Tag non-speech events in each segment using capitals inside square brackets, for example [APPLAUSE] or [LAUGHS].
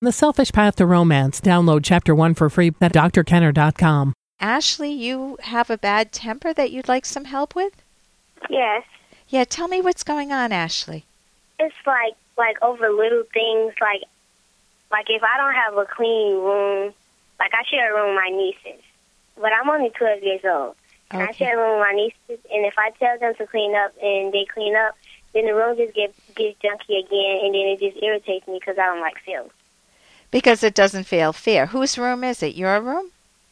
The Selfish Path to Romance. Download Chapter 1 for free at drkenner.com. Ashley, you have a bad temper that you'd like some help with? Yes. Yeah, tell me what's going on, Ashley. It's like like over little things like like if I don't have a clean room, like I share a room with my nieces. But I'm only twelve years old. And I share a room with my nieces and if I tell them to clean up and they clean up, then the room just get gets junky again and then it just irritates me because I don't like filth. Because it doesn't feel fair. Whose room is it? Your room?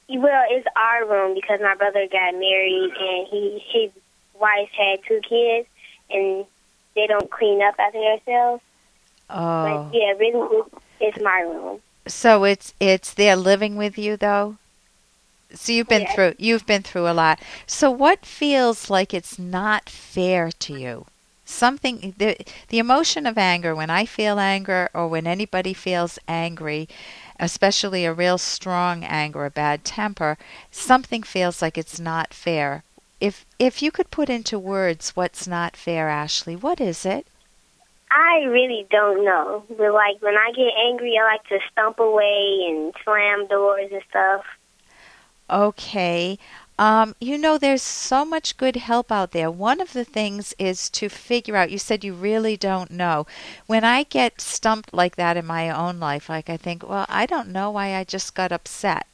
Well, it's our room because my brother got married and he his wife had two kids and they don't clean up after themselves. Oh. But yeah, really, it's, my room. So it's it's they're living with you though. So you've been Yes. through you've been through a lot. So what feels like it's not fair to you? Something the the emotion of anger when I feel anger or when anybody feels angry, especially a real strong anger, a bad temper, something feels like it's not fair. If if you could put into words what's not fair, Ashley, what is it? I really don't know. But like when I get angry, I like to stomp away and slam doors and stuff. Okay. Um, you know, there's so much good help out there. One of the things is to figure out, you said you really don't know. When I get stumped like that in my own life, like I think, well, I don't know why I just got upset.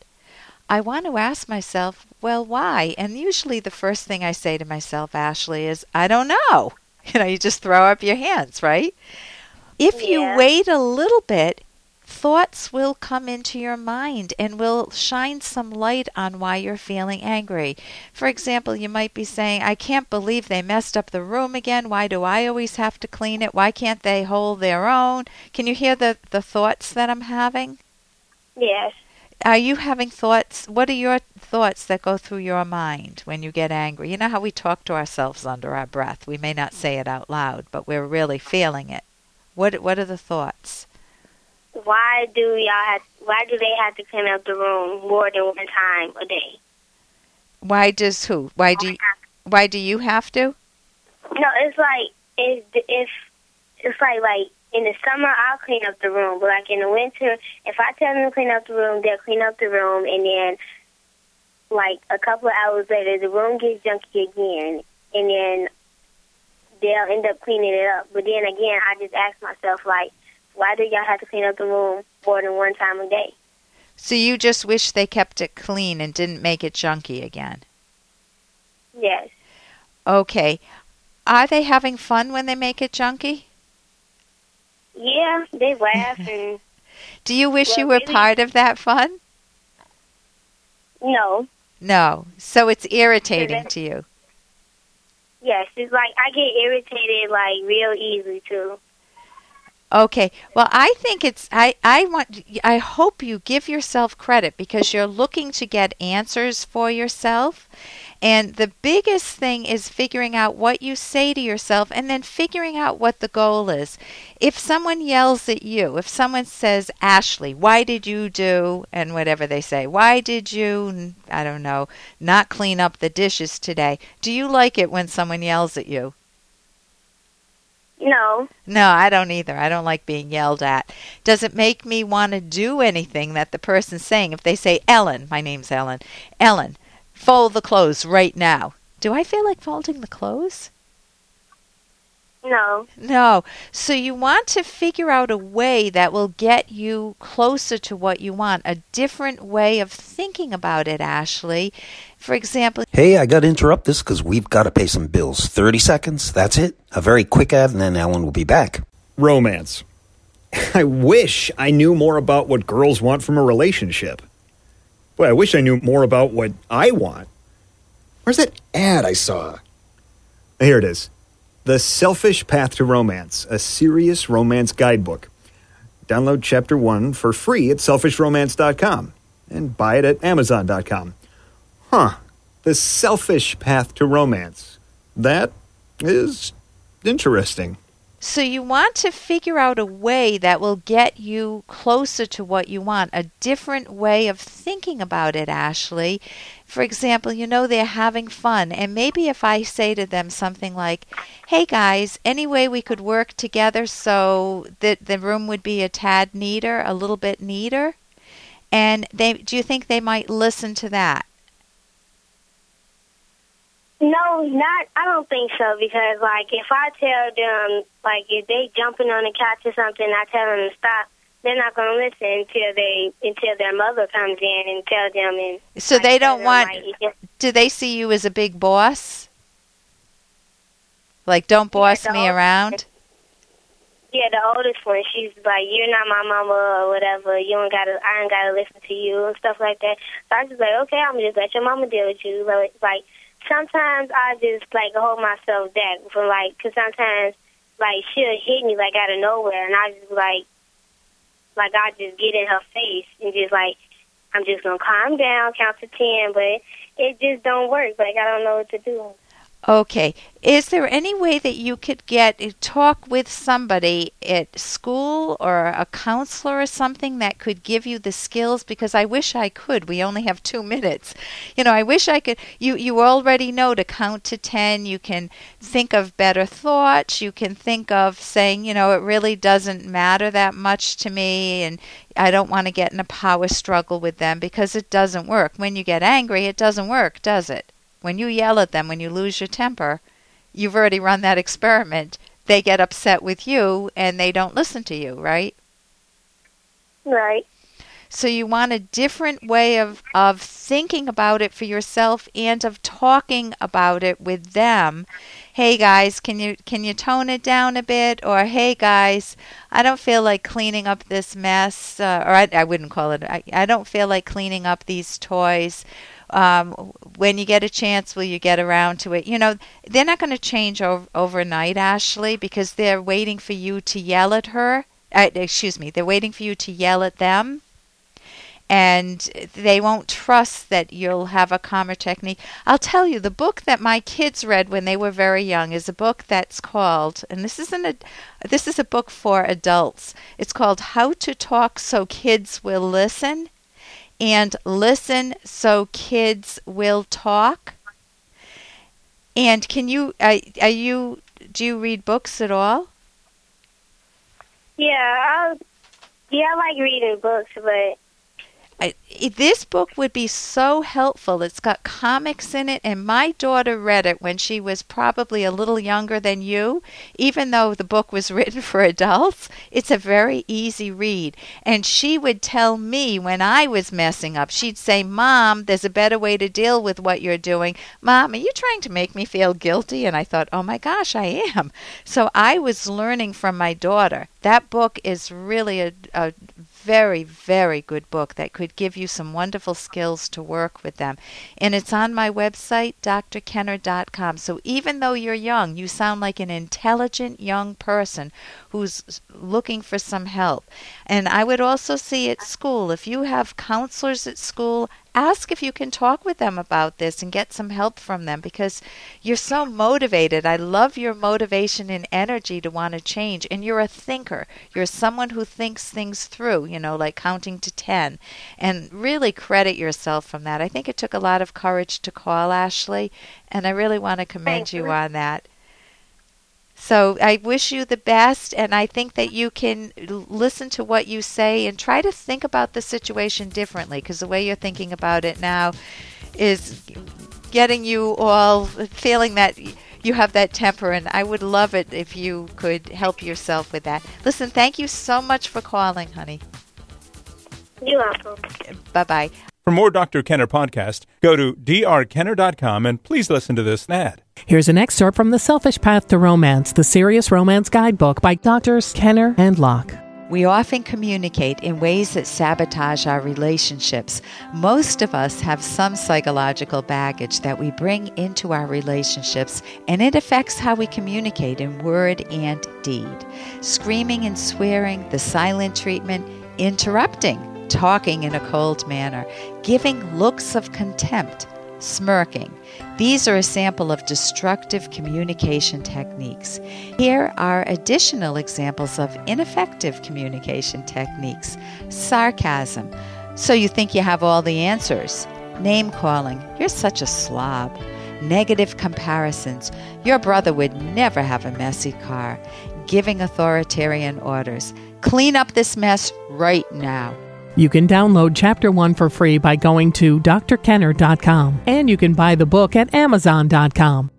I want to ask myself, well, why? And usually the first thing I say to myself, Ashley, is, I don't know. [LAUGHS] You know, you just throw up your hands, right? If you wait a little bit, thoughts will come into your mind and will shine some light on why you're feeling angry. For example, you might be saying, I can't believe they messed up the room again. Why do I always have to clean it? Why can't they hold their own? Can you hear the, the thoughts that I'm having? Yes. Are you having thoughts? What are your thoughts that go through your mind when you get angry? You know how we talk to ourselves under our breath. We may not say it out loud, but we're really feeling it. What what are the thoughts? Why do y'all have? Why do they have to clean up the room more than one time a day? Why does who? Why do you, why do you have to? No, it's like if if it's like like in the summer I'll clean up the room, but like in the winter, if I tell them to clean up the room, they'll clean up the room, and then like a couple of hours later, the room gets junky again, and then they'll end up cleaning it up. But then again, I just ask myself like, why do y'all have to clean up the room more than one time a day? So you just wish they kept it clean and didn't make it junky again. Yes. Okay. Are they having fun when they make it junky? Yeah, they [LAUGHS] laugh and Do you wish you were really- part of that fun? no. No. So it's irritating to you. Yes, it's like I get irritated like real easily too. Okay. Well, I think it's I I want I hope you give yourself credit because you're looking to get answers for yourself. And the biggest thing is figuring out what you say to yourself and then figuring out what the goal is. If someone yells at you, if someone says, "Ashley, why did you do?" and whatever they say, "Why did you, I don't know, not clean up the dishes today?" Do you like it when someone yells at you? No. No, I don't either. I don't like being yelled at. Does it make me want to do anything that the person's saying? If they say, Ellen, my name's Ellen, Ellen, fold the clothes right now. Do I feel like folding the clothes? No. No. So you want to figure out a way that will get you closer to what you want, a different way of thinking about it, Ashley. For example, Hey, I got to interrupt this because we've got to pay some bills. 30 seconds, that's it. A very quick ad, and then Ellen will be back. Romance. [LAUGHS] I wish I knew more about what girls want from a relationship. Boy, I wish I knew more about what I want. Where's that ad I saw? Here it is The Selfish Path to Romance, a serious romance guidebook. Download chapter one for free at selfishromance.com and buy it at amazon.com. Huh. The Selfish Path to Romance. That is interesting. So you want to figure out a way that will get you closer to what you want, a different way of thinking about it, Ashley. For example, you know they're having fun, and maybe if I say to them something like, "Hey guys, any way we could work together so that the room would be a tad neater, a little bit neater?" And they do you think they might listen to that? No, not. I don't think so because, like, if I tell them, like, if they jumping on the couch or something, I tell them to stop. They're not going to listen until they until their mother comes in and tell them. And so like, they don't them, want. Like, do they see you as a big boss? Like, don't boss the me around. yeah, the oldest one, she's like, "You're not my mama or whatever. You don't gotta. I ain't gotta listen to you and stuff like that." So I just like, okay, I'm gonna just let your mama deal with you. Like, like sometimes I just like hold myself back from like, cause sometimes like she'll hit me like out of nowhere, and I just like, like I just get in her face and just like, I'm just gonna calm down, count to ten, but it just don't work. Like I don't know what to do. Okay. Is there any way that you could get eh, talk with somebody at school or a counselor or something that could give you the skills because I wish I could. We only have 2 [LAUGHS] minutes. You know, I wish I could you you already know to count to 10. You can think of better thoughts. You can think of saying, you know, it really doesn't matter that much to me and I don't want to get in a power struggle with them because it doesn't work. When you get angry, it doesn't work, does it? When you yell at them, when you lose your temper, you've already run that experiment. They get upset with you and they don't listen to you, right? Right. So you want a different way of, of thinking about it for yourself and of talking about it with them. Hey guys, can you can you tone it down a bit? Or hey guys, I don't feel like cleaning up this mess. Uh, or I, I wouldn't call it. I, I don't feel like cleaning up these toys. Um, when you get a chance, will you get around to it? You know, they're not going to change ov- overnight, Ashley, because they're waiting for you to yell at her. Uh, excuse me, they're waiting for you to yell at them and they won't trust that you'll have a calmer technique. I'll tell you, the book that my kids read when they were very young is a book that's called, and this isn't a, this is a book for adults. It's called How to Talk So Kids Will Listen, and Listen So Kids Will Talk. And can you, uh, are you, do you read books at all? Yeah. I, yeah, I like reading books, but I, this book would be so helpful. It's got comics in it, and my daughter read it when she was probably a little younger than you. Even though the book was [LAUGHS] written for adults, it's a very easy read. And she would tell me when I was messing up, she'd say, Mom, there's a better way to deal with what you're doing. Mom, are you trying to make me feel guilty? And I thought, oh my gosh, I am. So I was learning from my daughter. That book is really a, a very, very good book that could give you some wonderful skills to work with them. And it's on my website, drkenner.com. So even though you're young, you sound like an intelligent young person who's looking for some help. And I would also see at school, if you have counselors at school, ask if you can talk with them about this and get some help from them because you're so motivated. I love your motivation and energy to want to change. And you're a thinker. You're someone who thinks things through, you know, like counting to 10. And really credit yourself from that. I think it took a lot of courage to call Ashley, and I really want to commend you you. on that. So I wish you the best, and I think that you can listen to what you say and try to think about the situation differently because the way you're thinking about it now is getting you all feeling that you have that temper, and I would love it if you could help yourself with that. Listen, thank you so much for calling, honey. you're welcome. Bye bye. For more Dr. Kenner podcast, go to drkenner.com and please listen to this ad. Here's an excerpt from The Selfish Path to Romance, the Serious Romance Guidebook by Doctors Kenner and Locke. We often communicate in ways that sabotage our relationships. Most of us have some psychological baggage that we bring into our relationships, and it affects how we communicate in word and deed. Screaming and swearing, the silent treatment, interrupting, talking in a cold manner, giving looks of contempt, smirking. These are a sample of destructive communication techniques. Here are additional examples of ineffective communication techniques sarcasm. So you think you have all the answers. Name calling. You're such a slob. Negative comparisons. Your brother would never have a messy car. Giving authoritarian orders. Clean up this mess right now. You can download Chapter 1 for free by going to drkenner.com, and you can buy the book at amazon.com.